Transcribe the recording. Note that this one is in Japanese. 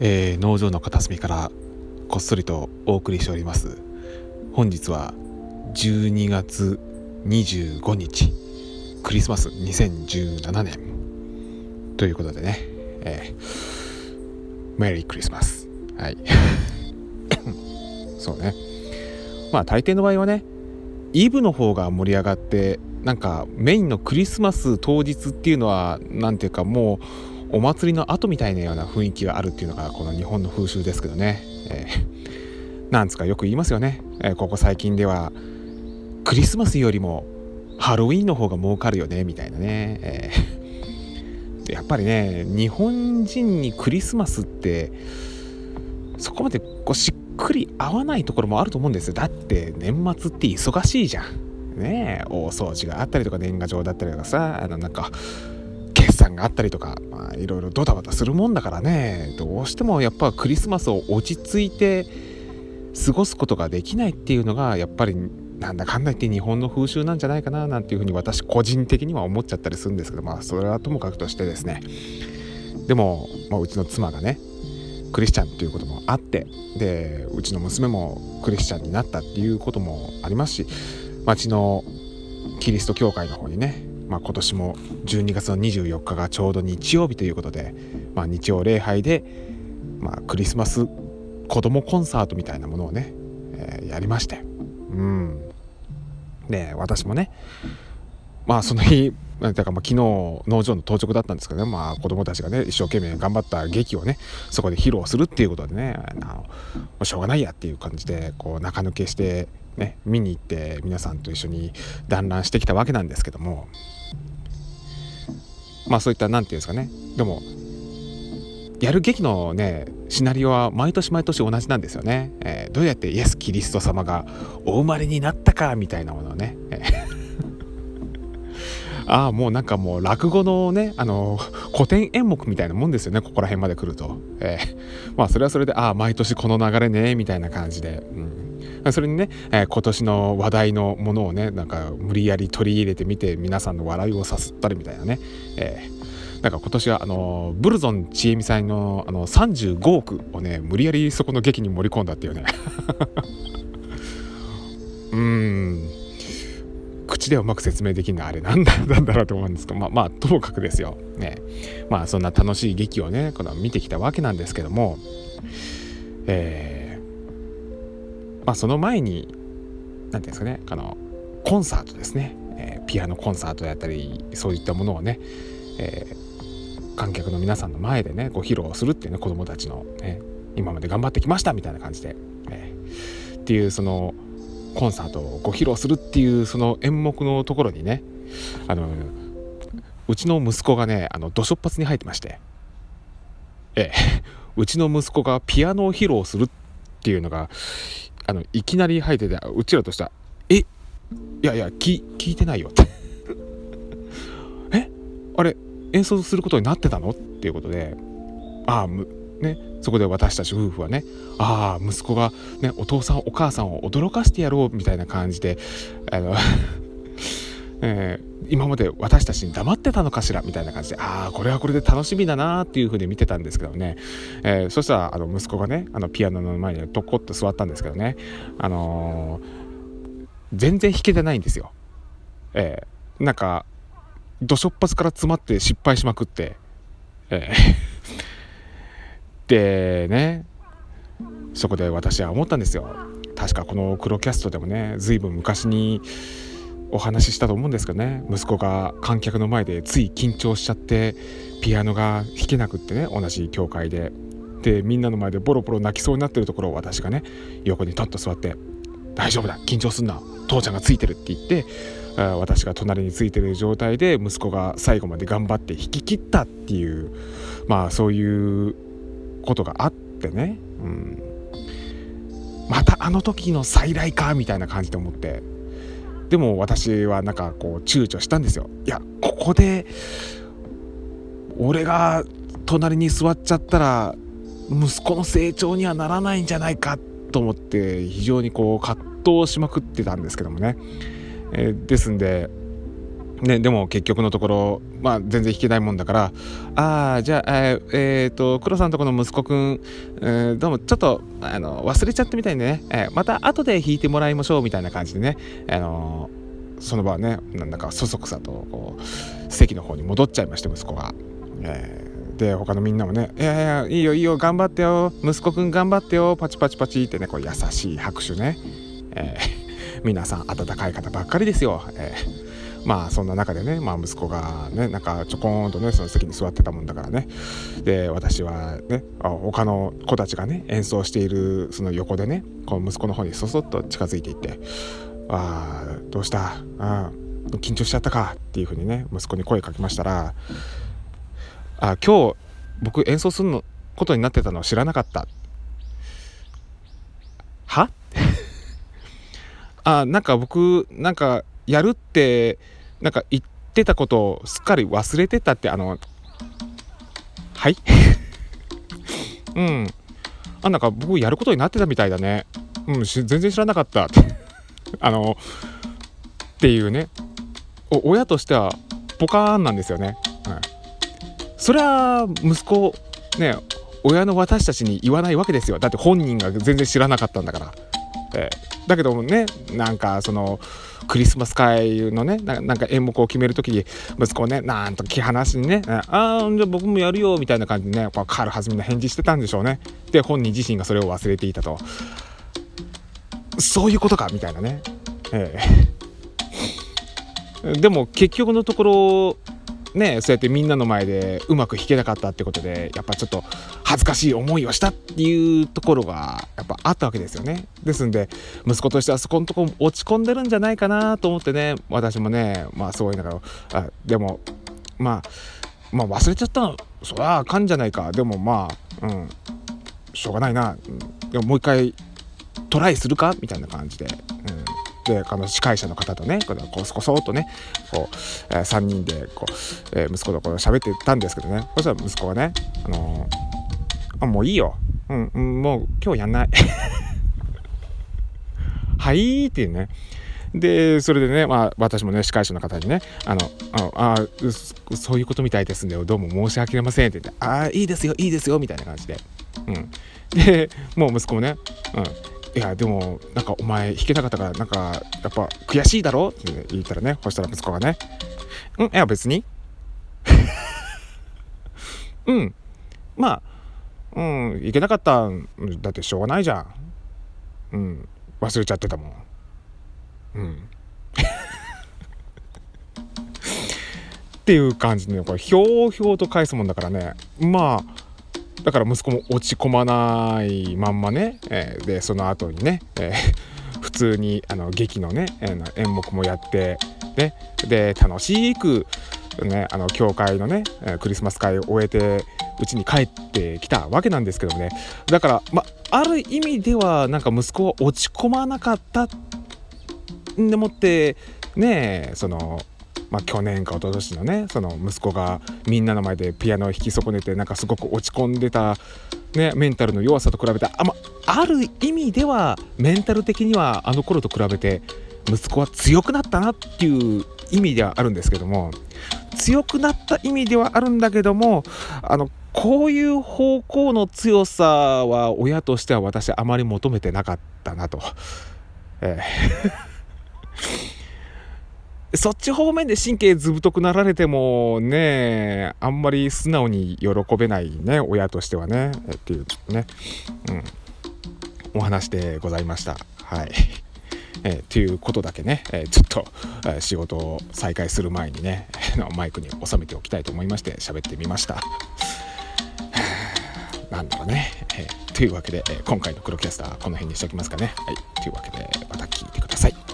えー、農場の片隅からこっそりとお送りしております。本日は12月25日クリスマス2017年。ということでね、えー、メリークリスマス。はい。そうね。まあ大抵の場合はねイブの方が盛り上がってなんかメインのクリスマス当日っていうのは何ていうかもうお祭りの後みたいなような雰囲気があるっていうのがこの日本の風習ですけどね、えー、なんつかよく言いますよね、えー、ここ最近ではクリスマスよりもハロウィンの方が儲かるよねみたいなね、えー、やっぱりね日本人にクリスマスってそこまでこうしっくり合わないところもあると思うんですよ。だって年末って忙しいじゃん。ねえ大掃除があったりとか年賀状だったりとかさあのなんか決算があったりとか、まあ、いろいろドタバタするもんだからね。どうしてもやっぱクリスマスを落ち着いて過ごすことができないっていうのがやっぱりなんだかんだ言って日本の風習なんじゃないかななんていうふうに私個人的には思っちゃったりするんですけどまあそれはともかくとしてですね。でも、まあ、うちの妻がねクリスチャンっていうこともあってでうちの娘もクリスチャンになったっていうこともありますし町のキリスト教会の方にね、まあ、今年も12月の24日がちょうど日曜日ということで、まあ、日曜礼拝で、まあ、クリスマス子供コンサートみたいなものをね、えー、やりまして。うん。で私もねまあその日だかまあ昨日農場の当直だったんですけどね、まあ、子供たちがね一生懸命頑張った劇をねそこで披露するっていうことでねあのしょうがないやっていう感じでこう中抜けしてね見に行って皆さんと一緒に団らんしてきたわけなんですけどもまあそういった何て言うんですかね。でもやる劇のねシナリオは毎年毎年同じなんですよね、えー、どうやってイエス・キリスト様がお生まれになったかみたいなものをね、ああもうなんかもう落語のねあの古典演目みたいなもんですよねここら辺まで来ると、えー、まあそれはそれでああ毎年この流れねみたいな感じで、うん、それにね、えー、今年の話題のものをねなんか無理やり取り入れてみて皆さんの笑いをさすったりみたいなね、えー、なんか今年はあのブルゾンちえみさんのあの35億をね無理やりそこの劇に盛り込んだっていうね。うん。口ではうまく説明できないあれなんだなんだろうと思うんですけどまあまあともかくですよ。ね。まあそんな楽しい劇をねこの見てきたわけなんですけどもえー、まあその前に何ていうんですかねあのコンサートですね、えー、ピアノコンサートやったりそういったものをね、えー、観客の皆さんの前でねご披露するっていうね子供たちのね今まで頑張ってきましたみたいな感じで、えー、っていうそのコンサートをご披露するっていうその演目のところにねあのうちの息子がねあの土初発に入ってまして。ええ うちの息子がピアノを披露するっていうのがあのいきなり入っててうちらとしては「えいやいや聞聞いてないよ」って。えあれ演奏することになってたの？っていうことでああね、そこで私たち夫婦はねああ息子が、ね、お父さんお母さんを驚かせてやろうみたいな感じであの えー、今まで私たちに黙ってたのかしらみたいな感じでああこれはこれで楽しみだなっていうふうに見てたんですけどね、えー、そしたらあの息子がねあのピアノの前にとこっと座ったんですけどね、あのー、全然弾けてないんですよ。えー、なんかどしょっぱつから詰まって失敗しまくって、えーでねそこで私は思ったんですよ。確かこの黒キャストでもね随分昔にお話ししたと思うんですけどね。息子が観客の前でつい緊張しちゃってピアノが弾けなくってね同じ教会で。でみんなの前でボロボロ泣きそうになってるところを私がね横にトッと座って「大丈夫だ緊張すんな父ちゃんがついてる」って言って私が隣についてる状態で息子が最後まで頑張って弾き切ったっていうまあそういうことがあってね、うん、またあの時の再来かみたいな感じで思って。でも私はなんかこう躊躇したんですよ。いやここで俺が隣に座っちゃったら息子の成長にはならないんじゃないかと思って非常にこう葛藤しまくってたんですけどもね、えー、ですんでね、でも結局のところ、まあ、全然弾けないもんだからああじゃあえー、えー、と黒さんとこの息子くん、えー、どうもちょっとあの忘れちゃってみたいでね、えー、また後で弾いてもらいましょうみたいな感じでね、あのー、その場はねなんだかそそくさとこう席の方に戻っちゃいまして息子が。えー、で他のみんなもね「いやいやいいよいいよ頑張ってよ息子くん頑張ってよパチパチパチ」ってねこう優しい拍手ね、えー、皆さん温かい方ばっかりですよ。えーまあそんな中でね、まあ、息子がねなんかちょこんとねその席に座ってたもんだからね。で私はね他の子たちがね演奏しているその横でねこう息子の方にそそっと近づいていって「ああどうした？あ緊張しちゃったか」っていうふうにね息子に声かけましたら「あ今日僕演奏するのことになってたの知らなかった」は？あなんか僕なんかやるってなんか言ってたことをすっかり忘れてたってあのはい？うん。あなんか僕やることになってたみたいだね。うん全然知らなかった。っ てあのっていうね。親としてはポカーンなんですよね、うん、そりゃ息子ね親の私たちに言わないわけですよ。だって本人が全然知らなかったんだから、えー、だけどもねなんかそのクリスマス会のねなんか演目を決める時に息子をねなんと気離しにね「ああじゃあ僕もやるよ」みたいな感じでねこう軽はずみな返事してたんでしょうね。で本人自身がそれを忘れていたと。そういうことかみたいなね。ええ。でも結局のところねそうやってみんなの前でうまく弾けなかったってことでやっぱちょっと恥ずかしい思いをしたっていうところがやっぱあったわけですよね。ですんで息子としてはそこのとこ落ち込んでるんじゃないかなと思ってね私もねまあそう言いながらあでもまあまあ忘れちゃったのそりゃあかんじゃないか。でもまあうんしょうがないな、でももう一回トライするか？みたいな感じで、うん。であの司会者の方とねこそこそっとねこう、えー、3人でこう、えー、息子とこう喋ってたんですけどね。そしたら息子がね「あのー、あもういいよ、うん、うん、もう今日やんない」はいっていうね。でそれでね、まあ、私もね司会者の方にね「あのああそういうことみたいですんでどうも申し訳ありません」って言って「ああいいですよいいですよ」みたいな感じで、うん、でもう息子もね、うん、いやでもなんかお前弾けなかったからなんかやっぱ悔しいだろ？って言ったらねそしたら息子がね「うんいや別に。うん。まあうんいけなかっただってしょうがないじゃん。うん。忘れちゃってたもん。うん。っていう感じで、ね、これひょうひょうと返すもんだからね。まあだから息子も落ち込まないまんまね、えー、でその後にね、えー、普通にあの劇のね、えー、演目もやってねで楽しくねあの教会のねクリスマス会を終えてうちに帰ってきたわけなんですけどもね。だからまある意味ではなんか息子は落ち込まなかったんでもってねそのまあ、去年か一昨年のねその息子がみんなの前でピアノを弾き損ねてなんかすごく落ち込んでた、ね、メンタルの弱さと比べてあ,、まある意味ではメンタル的にはあの頃と比べて息子は強くなったなっていう意味ではあるんですけども強くなった意味ではあるんだけどもあのこういう方向の強さは親としては私あまり求めてなかったなと。えーそっち方面で神経ずぶとくなられてもね、あんまり素直に喜べないね、親としてはね、っていうね、うん、お話でございました。はい。えー、ということだけね、えー、ちょっと、えー、仕事を再開する前にね、マイクに収めておきたいと思いまして喋ってみました。なんだろうね。えー、というわけで、え今回の黒キャスターこの辺にしておきますかね。はい。というわけで、また聞いてください。